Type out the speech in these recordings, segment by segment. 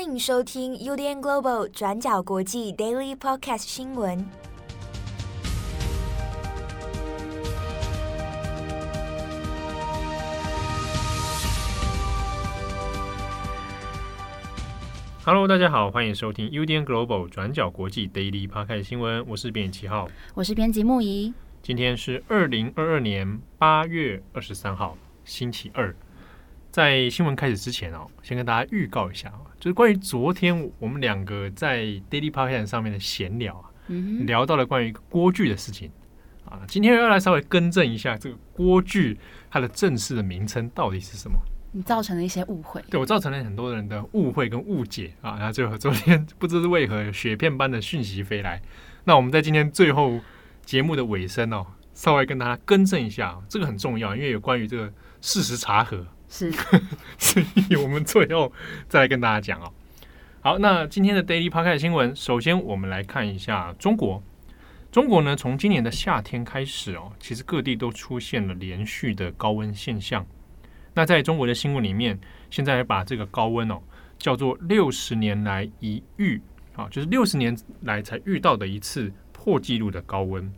欢迎收听 UDN Global 转角国际 Daily Podcast 新闻。Hello，大家好，欢迎收听 UDN Global 转角国际 Daily Podcast 新闻。我是编辑七号，我是编辑木仪。今天是二零二二年八月二十三号，星期二。在新闻开始之前哦，先跟大家预告一下，就是关于昨天我们两个在 Daily Podcast 上面的闲聊啊，嗯、聊到了关于锅具的事情啊。今天要来稍微更正一下，这个锅具它的正式的名称到底是什么？你造成了一些误会，对我造成了很多人的误会跟误解啊。然后最后昨天不知是为何雪片般的讯息飞来，那我们在今天最后节目的尾声哦，稍微跟大家更正一下，这个很重要，因为有关于这个事实查核。是，所以我们最后再来跟大家讲哦。好，那今天的 Daily Podcast 新闻，首先我们来看一下中国。中国呢，从今年的夏天开始哦，其实各地都出现了连续的高温现象。那在中国的新闻里面，现在把这个高温哦叫做六十年来一遇啊，就是六十年来才遇到的一次破纪录的高温。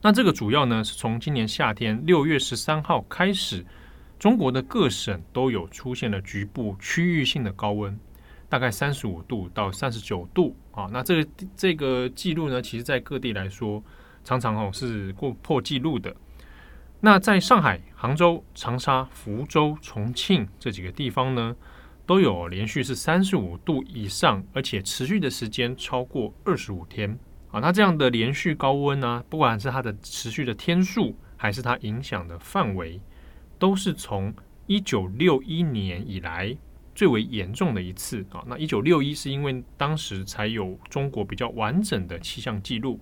那这个主要呢是从今年夏天六月十三号开始。中国的各省都有出现了局部区域性的高温，大概三十五度到三十九度啊。那这个这个记录呢，其实在各地来说，常常哦是过破纪录的。那在上海、杭州、长沙、福州、重庆这几个地方呢，都有连续是三十五度以上，而且持续的时间超过二十五天啊。那这样的连续高温呢，不管是它的持续的天数，还是它影响的范围。都是从一九六一年以来最为严重的一次啊！那一九六一是因为当时才有中国比较完整的气象记录，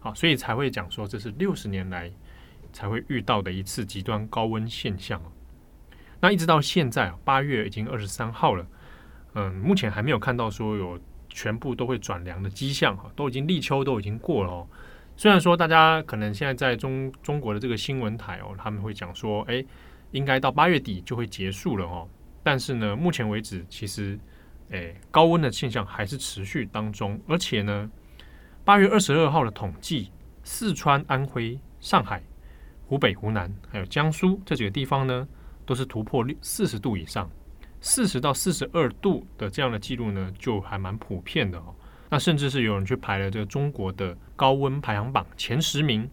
啊，所以才会讲说这是六十年来才会遇到的一次极端高温现象。那一直到现在啊，八月已经二十三号了，嗯，目前还没有看到说有全部都会转凉的迹象哈，都已经立秋都已经过了哦。虽然说大家可能现在在中中国的这个新闻台哦，他们会讲说，哎，应该到八月底就会结束了哦。但是呢，目前为止，其实，哎，高温的现象还是持续当中。而且呢，八月二十二号的统计，四川、安徽、上海、湖北、湖南还有江苏这几个地方呢，都是突破四十度以上，四十到四十二度的这样的记录呢，就还蛮普遍的哦。那甚至是有人去排了这个中国的高温排行榜前十名，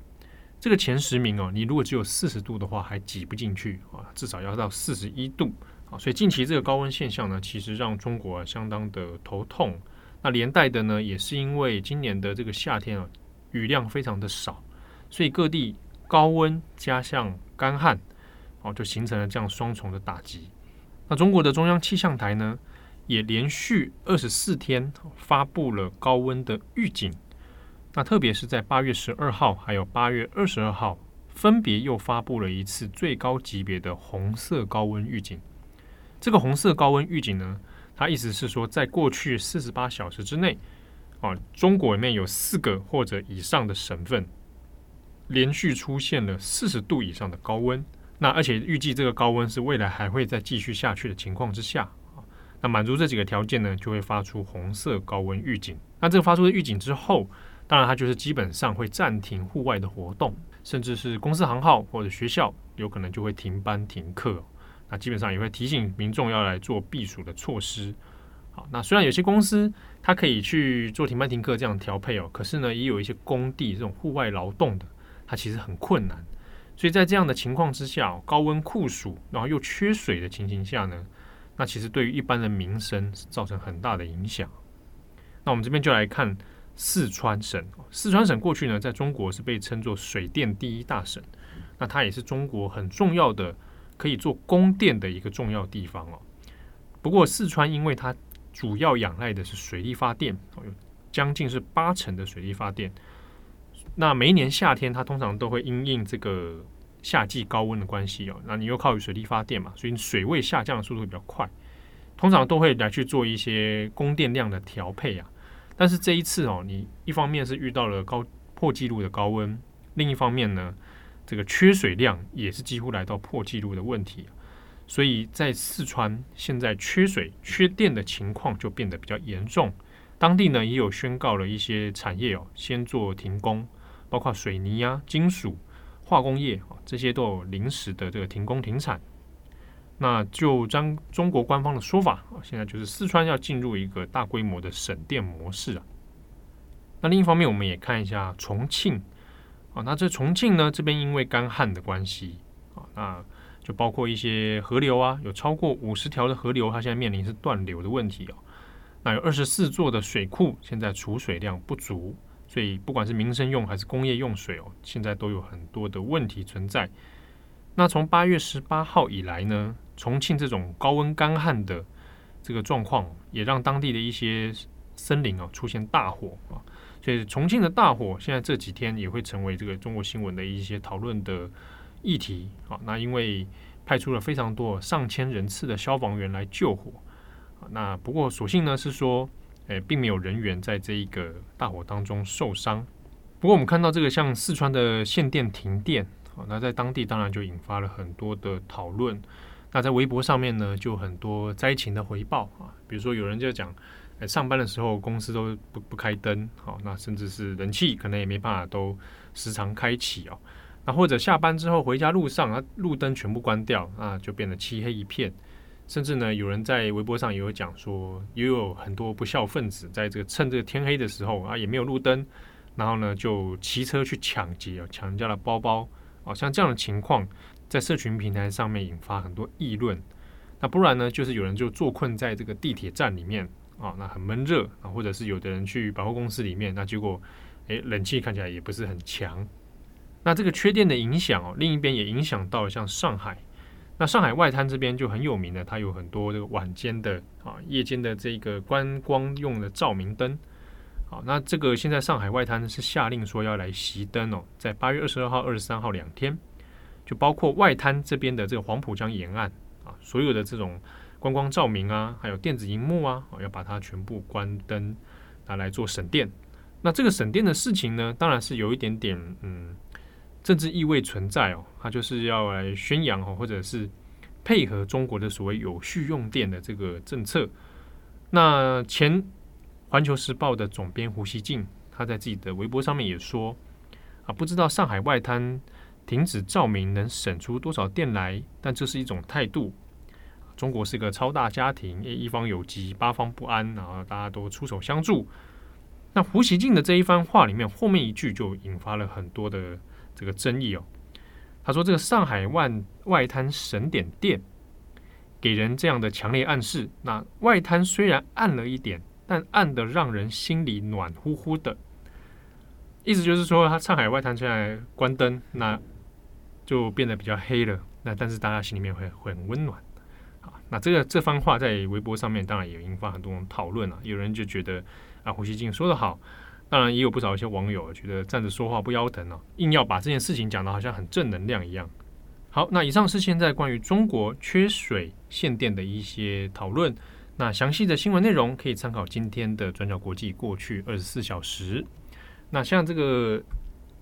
这个前十名哦，你如果只有四十度的话，还挤不进去啊，至少要到四十一度啊。所以近期这个高温现象呢，其实让中国相当的头痛。那连带的呢，也是因为今年的这个夏天啊，雨量非常的少，所以各地高温加上干旱，哦，就形成了这样双重的打击。那中国的中央气象台呢，也连续二十四天发布了高温的预警，那特别是在八月十二号还有八月二十二号，分别又发布了一次最高级别的红色高温预警。这个红色高温预警呢，它意思是说，在过去四十八小时之内，啊，中国里面有四个或者以上的省份连续出现了四十度以上的高温，那而且预计这个高温是未来还会再继续下去的情况之下。那满足这几个条件呢，就会发出红色高温预警。那这个发出的预警之后，当然它就是基本上会暂停户外的活动，甚至是公司行号或者学校有可能就会停班停课。那基本上也会提醒民众要来做避暑的措施。好，那虽然有些公司它可以去做停班停课这样调配哦，可是呢，也有一些工地这种户外劳动的，它其实很困难。所以在这样的情况之下，高温酷暑，然后又缺水的情形下呢，那其实对于一般的民生造成很大的影响。那我们这边就来看四川省。四川省过去呢，在中国是被称作水电第一大省。那它也是中国很重要的可以做供电的一个重要地方哦。不过四川因为它主要仰赖的是水力发电，有将近是八成的水力发电。那每一年夏天，它通常都会因应这个。夏季高温的关系哦，那你又靠于水力发电嘛，所以你水位下降的速度比较快，通常都会来去做一些供电量的调配啊。但是这一次哦，你一方面是遇到了高破纪录的高温，另一方面呢，这个缺水量也是几乎来到破纪录的问题。所以在四川现在缺水、缺电的情况就变得比较严重。当地呢也有宣告了一些产业哦，先做停工，包括水泥啊、金属、化工业啊，这些都有临时的这个停工停产。那就将中国官方的说法啊，现在就是四川要进入一个大规模的省电模式啊。那另一方面，我们也看一下重庆啊，那这重庆呢这边因为干旱的关系啊，那就包括一些河流啊，有超过五十条的河流，它现在面临是断流的问题哦。那有二十四座的水库，现在储水量不足，所以不管是民生用还是工业用水哦，现在都有很多的问题存在。那从八月十八号以来呢，重庆这种高温干旱的这个状况，也让当地的一些森林啊出现大火啊，所以重庆的大火现在这几天也会成为这个中国新闻的一些讨论的议题啊。那因为派出了非常多上千人次的消防员来救火。那不过，所幸呢是说，诶，并没有人员在这一个大火当中受伤。不过，我们看到这个像四川的限电停电，啊，那在当地当然就引发了很多的讨论。那在微博上面呢，就很多灾情的回报啊，比如说有人就讲，诶，上班的时候公司都不不开灯，好，那甚至是冷气可能也没办法都时常开启哦。那或者下班之后回家路上啊，路灯全部关掉，啊，就变得漆黑一片。甚至呢，有人在微博上也有讲说，也有很多不孝分子在这个趁这个天黑的时候啊，也没有路灯，然后呢就骑车去抢劫啊，抢人家的包包啊，像这样的情况，在社群平台上面引发很多议论。那不然呢，就是有人就坐困在这个地铁站里面啊，那很闷热啊，或者是有的人去百货公司里面，那结果诶，冷气看起来也不是很强。那这个缺电的影响哦，另一边也影响到像上海。那上海外滩这边就很有名的，它有很多这个晚间的啊、夜间的这个观光用的照明灯。好，那这个现在上海外滩是下令说要来熄灯哦，在八月二十二号、二十三号两天，就包括外滩这边的这个黄浦江沿岸啊，所有的这种观光照明啊，还有电子荧幕啊，要把它全部关灯，拿来做省电。那这个省电的事情呢，当然是有一点点嗯。政治意味存在哦，他就是要来宣扬哦，或者是配合中国的所谓有序用电的这个政策。那前《环球时报》的总编胡锡进，他在自己的微博上面也说啊，不知道上海外滩停止照明能省出多少电来，但这是一种态度。中国是个超大家庭，一方有急，八方不安，然后大家都出手相助。那胡锡进的这一番话里面，后面一句就引发了很多的。这个争议哦，他说这个上海万外滩省点电，给人这样的强烈暗示。那外滩虽然暗了一点，但暗得让人心里暖乎乎的。意思就是说，他上海外滩现在关灯，那就变得比较黑了。那但是大家心里面会会很温暖啊。那这个这番话在微博上面当然也引发很多讨论啊。有人就觉得啊，胡锡进说得好。当然，也有不少一些网友觉得站着说话不腰疼哦，硬要把这件事情讲得好像很正能量一样。好，那以上是现在关于中国缺水限电的一些讨论。那详细的新闻内容可以参考今天的转角国际过去二十四小时。那像这个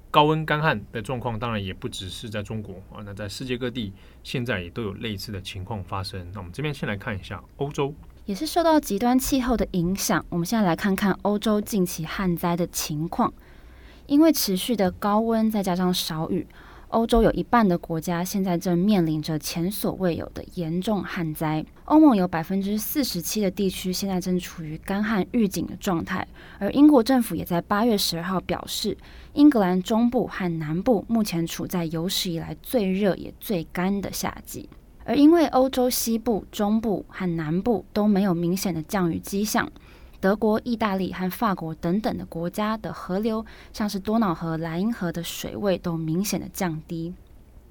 高温干旱的状况，当然也不只是在中国啊，那在世界各地现在也都有类似的情况发生。那我们这边先来看一下欧洲。也是受到极端气候的影响，我们现在来看看欧洲近期旱灾的情况。因为持续的高温，再加上少雨，欧洲有一半的国家现在正面临着前所未有的严重旱灾。欧盟有百分之四十七的地区现在正处于干旱预警的状态，而英国政府也在八月十二号表示，英格兰中部和南部目前处在有史以来最热也最干的夏季。而因为欧洲西部、中部和南部都没有明显的降雨迹象，德国、意大利和法国等等的国家的河流，像是多瑙河、莱茵河的水位都明显的降低。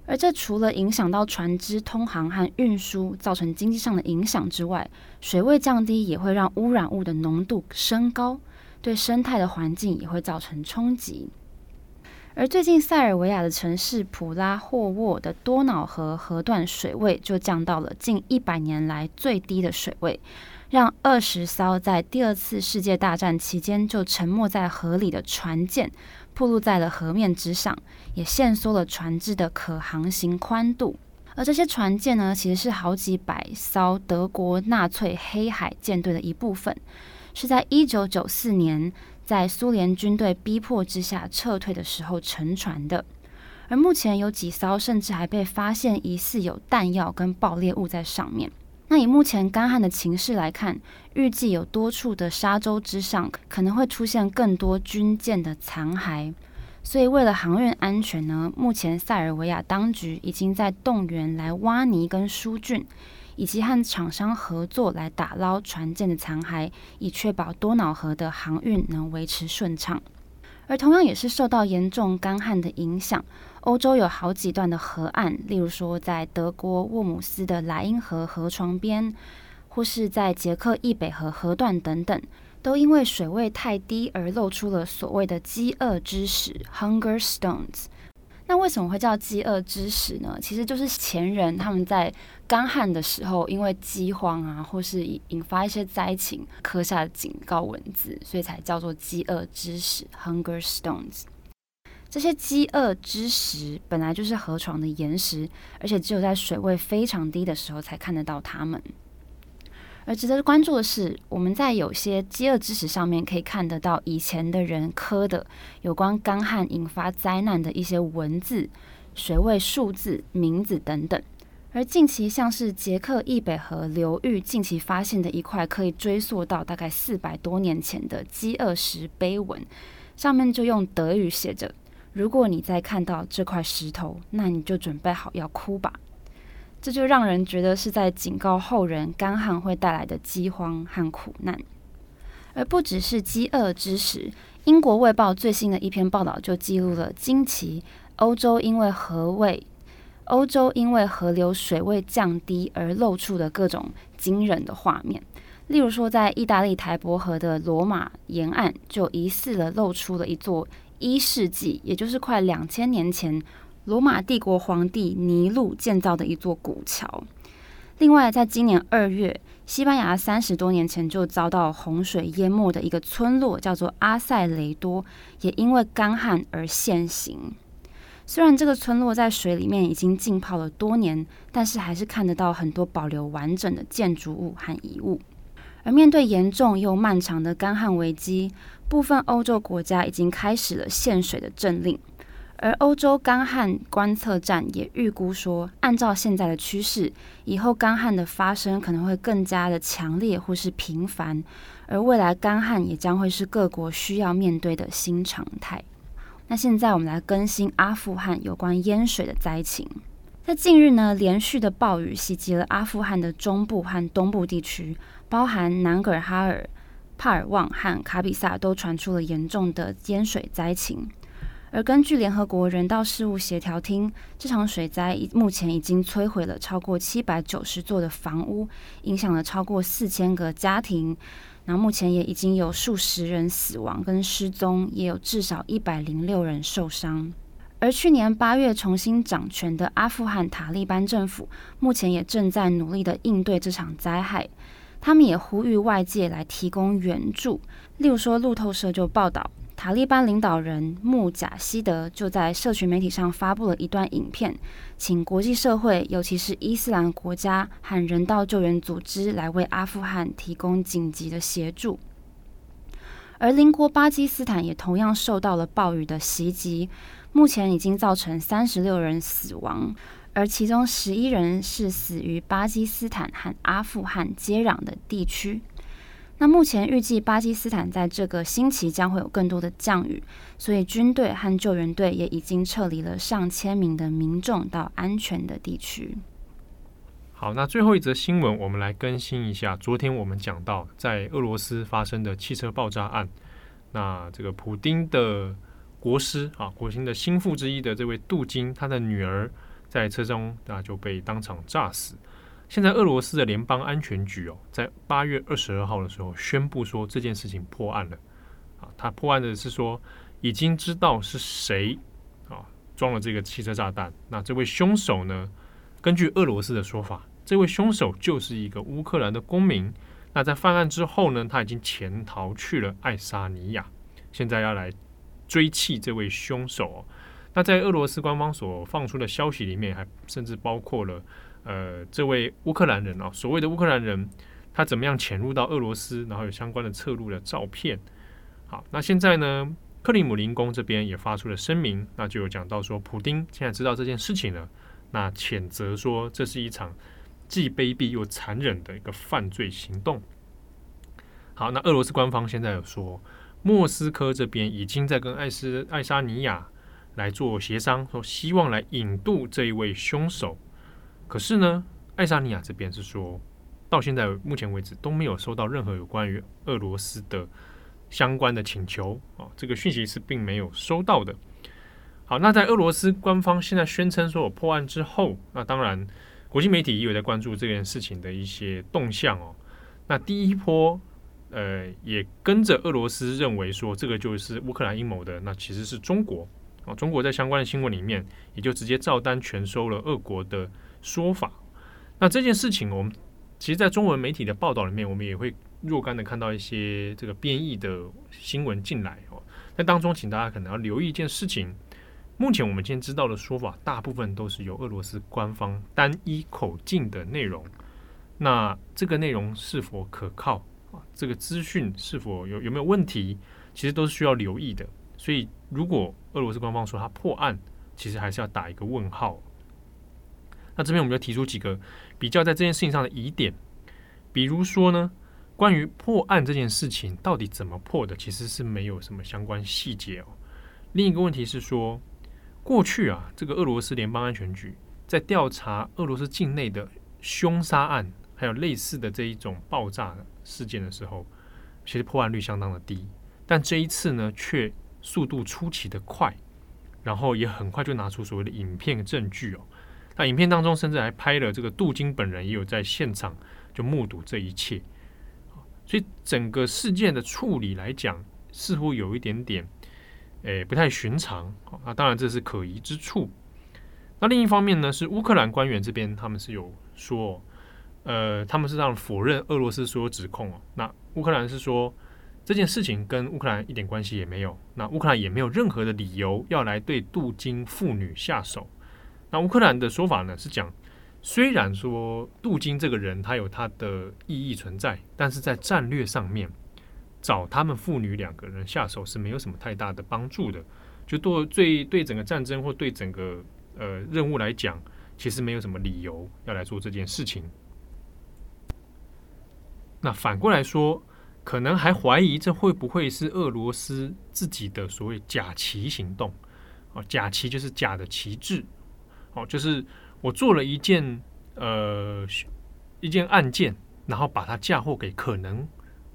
而这除了影响到船只通航和运输，造成经济上的影响之外，水位降低也会让污染物的浓度升高，对生态的环境也会造成冲击。而最近，塞尔维亚的城市普拉霍沃的多瑙河河段水位就降到了近一百年来最低的水位，让二十艘在第二次世界大战期间就沉没在河里的船舰暴露在了河面之上，也限缩了船只的可航行宽度。而这些船舰呢，其实是好几百艘德国纳粹黑海舰队的一部分，是在一九九四年在苏联军队逼迫之下撤退的时候沉船的。而目前有几艘甚至还被发现疑似有弹药跟爆裂物在上面。那以目前干旱的情势来看，预计有多处的沙洲之上可能会出现更多军舰的残骸。所以，为了航运安全呢，目前塞尔维亚当局已经在动员来挖泥跟疏浚，以及和厂商合作来打捞船舰的残骸，以确保多瑙河的航运能维持顺畅。而同样也是受到严重干旱的影响，欧洲有好几段的河岸，例如说在德国沃姆斯的莱茵河河床边，或是在捷克易北河河段等等。都因为水位太低而露出了所谓的饥饿之石 （hunger stones）。那为什么会叫饥饿之石呢？其实就是前人他们在干旱的时候，因为饥荒啊，或是引发一些灾情，刻下的警告文字，所以才叫做饥饿之石 （hunger stones）。这些饥饿之石本来就是河床的岩石，而且只有在水位非常低的时候才看得到它们。而值得关注的是，我们在有些饥饿之石上面可以看得到以前的人刻的有关干旱引发灾难的一些文字、水位数字、名字等等。而近期像是捷克易北河流域近期发现的一块可以追溯到大概四百多年前的饥饿石碑文，上面就用德语写着：“如果你再看到这块石头，那你就准备好要哭吧。”这就让人觉得是在警告后人干旱会带来的饥荒和苦难，而不只是饥饿之时。英国卫报最新的一篇报道就记录了惊奇欧洲因为河位、欧洲因为河流水位降低而露出的各种惊人的画面。例如说，在意大利台伯河的罗马沿岸，就疑似了露出了一座一世纪，也就是快两千年前。罗马帝国皇帝尼禄建造的一座古桥。另外，在今年二月，西班牙三十多年前就遭到洪水淹没的一个村落，叫做阿塞雷多，也因为干旱而现形。虽然这个村落在水里面已经浸泡了多年，但是还是看得到很多保留完整的建筑物和遗物。而面对严重又漫长的干旱危机，部分欧洲国家已经开始了限水的政令。而欧洲干旱观测站也预估说，按照现在的趋势，以后干旱的发生可能会更加的强烈或是频繁，而未来干旱也将会是各国需要面对的新常态。那现在我们来更新阿富汗有关淹水的灾情。在近日呢，连续的暴雨袭击了阿富汗的中部和东部地区，包含南格尔哈尔、帕尔旺和卡比萨都传出了严重的淹水灾情。而根据联合国人道事务协调厅，这场水灾目前已经摧毁了超过七百九十座的房屋，影响了超过四千个家庭。那目前也已经有数十人死亡跟失踪，也有至少一百零六人受伤。而去年八月重新掌权的阿富汗塔利班政府，目前也正在努力的应对这场灾害。他们也呼吁外界来提供援助，例如说路透社就报道。塔利班领导人穆贾希德就在社群媒体上发布了一段影片，请国际社会，尤其是伊斯兰国家和人道救援组织来为阿富汗提供紧急的协助。而邻国巴基斯坦也同样受到了暴雨的袭击，目前已经造成三十六人死亡，而其中十一人是死于巴基斯坦和阿富汗接壤的地区。那目前预计巴基斯坦在这个星期将会有更多的降雨，所以军队和救援队也已经撤离了上千名的民众到安全的地区。好，那最后一则新闻，我们来更新一下。昨天我们讲到在俄罗斯发生的汽车爆炸案，那这个普丁的国师啊，普丁的心腹之一的这位杜金，他的女儿在车中啊就被当场炸死。现在俄罗斯的联邦安全局哦，在八月二十二号的时候宣布说这件事情破案了啊，他破案的是说已经知道是谁啊装了这个汽车炸弹。那这位凶手呢，根据俄罗斯的说法，这位凶手就是一个乌克兰的公民。那在犯案之后呢，他已经潜逃去了爱沙尼亚，现在要来追缉这位凶手。哦那在俄罗斯官方所放出的消息里面，还甚至包括了呃这位乌克兰人哦，所谓的乌克兰人，他怎么样潜入到俄罗斯，然后有相关的侧录的照片。好，那现在呢，克里姆林宫这边也发出了声明，那就有讲到说，普丁现在知道这件事情了，那谴责说这是一场既卑鄙又残忍的一个犯罪行动。好，那俄罗斯官方现在有说，莫斯科这边已经在跟爱斯爱沙尼亚来做协商，说希望来引渡这一位凶手。可是呢，爱沙尼亚这边是说，到现在目前为止都没有收到任何有关于俄罗斯的相关的请求啊，这个讯息是并没有收到的。好，那在俄罗斯官方现在宣称说有破案之后，那当然。国际媒体也有在关注这件事情的一些动向哦。那第一波，呃，也跟着俄罗斯认为说这个就是乌克兰阴谋的，那其实是中国啊。中国在相关的新闻里面，也就直接照单全收了俄国的说法。那这件事情，我们其实，在中文媒体的报道里面，我们也会若干的看到一些这个编译的新闻进来哦。那当中，请大家可能要留意一件事情。目前我们今天知道的说法，大部分都是由俄罗斯官方单一口径的内容。那这个内容是否可靠啊？这个资讯是否有有没有问题？其实都是需要留意的。所以，如果俄罗斯官方说他破案，其实还是要打一个问号。那这边我们就提出几个比较在这件事情上的疑点，比如说呢，关于破案这件事情到底怎么破的，其实是没有什么相关细节哦。另一个问题是说。过去啊，这个俄罗斯联邦安全局在调查俄罗斯境内的凶杀案，还有类似的这一种爆炸事件的时候，其实破案率相当的低。但这一次呢，却速度出奇的快，然后也很快就拿出所谓的影片证据哦。那影片当中甚至还拍了这个杜金本人也有在现场就目睹这一切，所以整个事件的处理来讲，似乎有一点点。诶，不太寻常。那当然这是可疑之处。那另一方面呢，是乌克兰官员这边他们是有说，呃，他们是让否认俄罗斯所有指控哦。那乌克兰是说这件事情跟乌克兰一点关系也没有。那乌克兰也没有任何的理由要来对杜金妇女下手。那乌克兰的说法呢是讲，虽然说杜金这个人他有他的意义存在，但是在战略上面。找他们父女两个人下手是没有什么太大的帮助的，就对对对整个战争或对整个呃任务来讲，其实没有什么理由要来做这件事情。那反过来说，可能还怀疑这会不会是俄罗斯自己的所谓假旗行动？哦，假旗就是假的旗帜，哦，就是我做了一件呃一件案件，然后把它嫁祸给可能。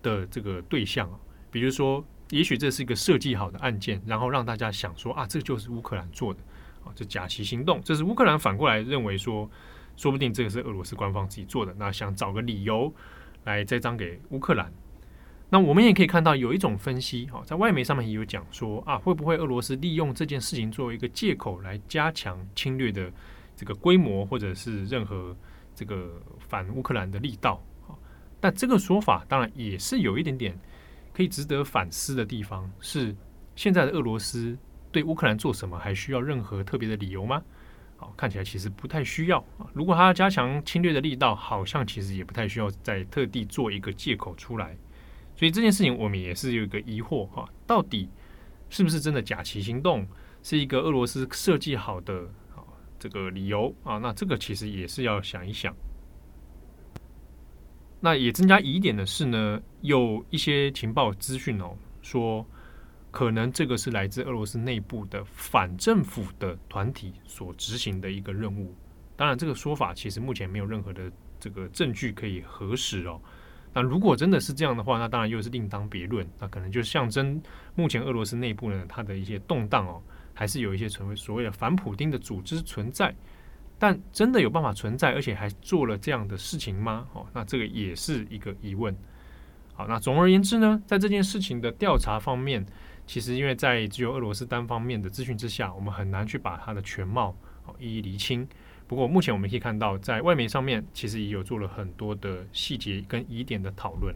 的这个对象啊，比如说，也许这是一个设计好的案件，然后让大家想说啊，这就是乌克兰做的啊，这假旗行动，这是乌克兰反过来认为说，说不定这个是俄罗斯官方自己做的，那想找个理由来栽赃给乌克兰。那我们也可以看到有一种分析哈，在外媒上面也有讲说啊，会不会俄罗斯利用这件事情作为一个借口来加强侵略的这个规模，或者是任何这个反乌克兰的力道？那这个说法当然也是有一点点可以值得反思的地方。是现在的俄罗斯对乌克兰做什么还需要任何特别的理由吗？好，看起来其实不太需要啊。如果他要加强侵略的力道，好像其实也不太需要再特地做一个借口出来。所以这件事情我们也是有一个疑惑哈，到底是不是真的假旗行动是一个俄罗斯设计好的啊这个理由啊？那这个其实也是要想一想。那也增加疑点的是呢，有一些情报资讯哦，说可能这个是来自俄罗斯内部的反政府的团体所执行的一个任务。当然，这个说法其实目前没有任何的这个证据可以核实哦。那如果真的是这样的话，那当然又是另当别论。那可能就象征目前俄罗斯内部呢，它的一些动荡哦，还是有一些成为所谓的反普丁的组织存在。但真的有办法存在，而且还做了这样的事情吗？哦，那这个也是一个疑问。好，那总而言之呢，在这件事情的调查方面，其实因为在只有俄罗斯单方面的资讯之下，我们很难去把它的全貌哦一一厘清。不过目前我们可以看到，在外媒上面其实也有做了很多的细节跟疑点的讨论。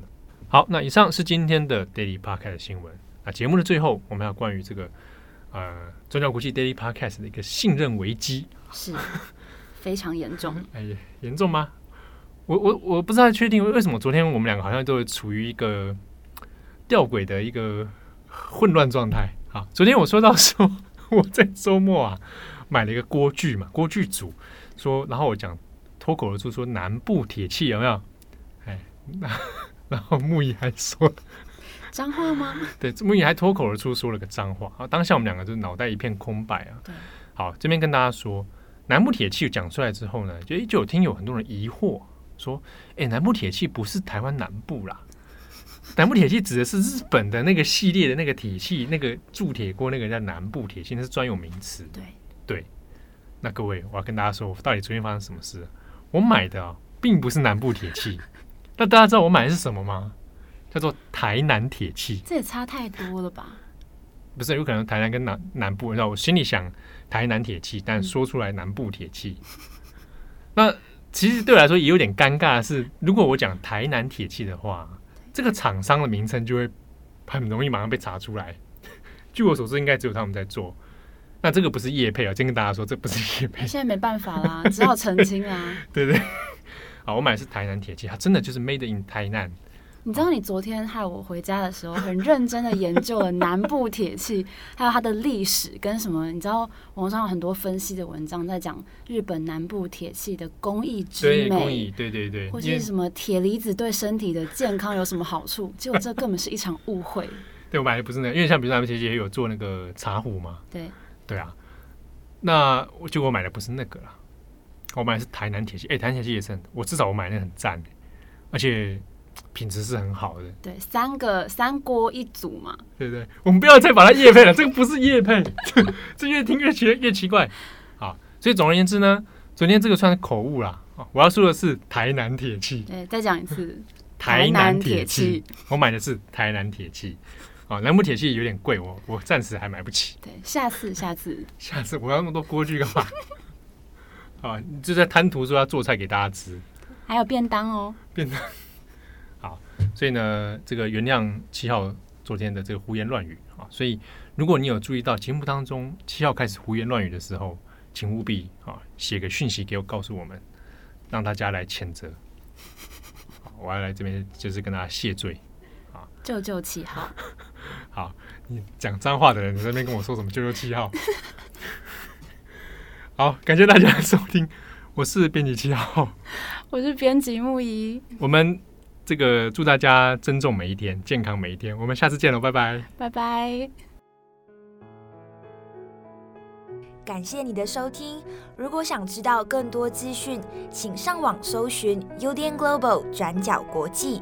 好，那以上是今天的 Daily Podcast 的新闻。那节目的最后，我们要关于这个呃，宗教国际 Daily Podcast 的一个信任危机，是非常严重。哎，严重吗？我我我不知道确定为什么昨天我们两个好像都处于一个吊诡的一个混乱状态。好，昨天我说到说我在周末啊买了一个锅具嘛，锅具组说，然后我讲脱口而出说南部铁器有没有？哎，然后木易还说。脏话吗？对，木易还脱口而出说了个脏话啊！当下我们两个就脑袋一片空白啊。对，好，这边跟大家说，南部铁器讲出来之后呢，就就有听有很多人疑惑说，哎，南部铁器不是台湾南部啦，南部铁器指的是日本的那个系列的那个铁器，那个铸铁锅，那个叫南部铁器，那是专有名词。对对，那各位，我要跟大家说，到底昨天发生什么事？我买的啊，并不是南部铁器。那大家知道我买的是什么吗？叫做台南铁器，这也差太多了吧？不是，有可能台南跟南南部，然后我心里想台南铁器，但说出来南部铁器。嗯、那其实对我来说也有点尴尬的是，如果我讲台南铁器的话，这个厂商的名称就会很容易马上被查出来。据我所知，应该只有他们在做。那这个不是叶配啊，先跟大家说，这不是叶配。现在没办法啦，只好澄清啦。对，对对，好，我买的是台南铁器，它真的就是 made in 台南。你知道，你昨天害我回家的时候，很认真的研究了南部铁器，还有它的历史跟什么？你知道，网上有很多分析的文章在讲日本南部铁器的工艺之美，对对对，或者是什么铁离子对身体的健康有什么好处？结果这根本是一场误会。对，我买的不是那个，因为像比如南部铁器也有做那个茶壶嘛，对对啊，那我结果我买的不是那个啦，我买的是台南铁器。哎、欸，台南铁器也是很，我至少我买的很赞，而且。品质是很好的，对，三个三锅一组嘛，对对，我们不要再把它业配了，这个不是业配，这越听越奇越奇怪。好，所以总而言之呢，昨天这个算是口误啦。我要说的是台南铁器，对，再讲一次，台南铁器，我买的是台南铁器。啊，南部铁器有点贵，我我暂时还买不起。对，下次下次下次我要那么多锅具干嘛？啊，你就在贪图说要做菜给大家吃，还有便当哦，便当。好所以呢，这个原谅七号昨天的这个胡言乱语啊。所以，如果你有注意到节目当中七号开始胡言乱语的时候，请务必啊写个讯息给我，告诉我们，让大家来谴责。我要来这边就是跟大家谢罪啊，救救七号。好，你讲脏话的人，你在那边跟我说什么救救七号？好，感谢大家的收听，我是编辑七号，我是编辑木仪，我们。这个祝大家珍重每一天，健康每一天。我们下次见了，拜拜，拜拜。感谢你的收听。如果想知道更多资讯，请上网搜寻 UDN Global 转角国际。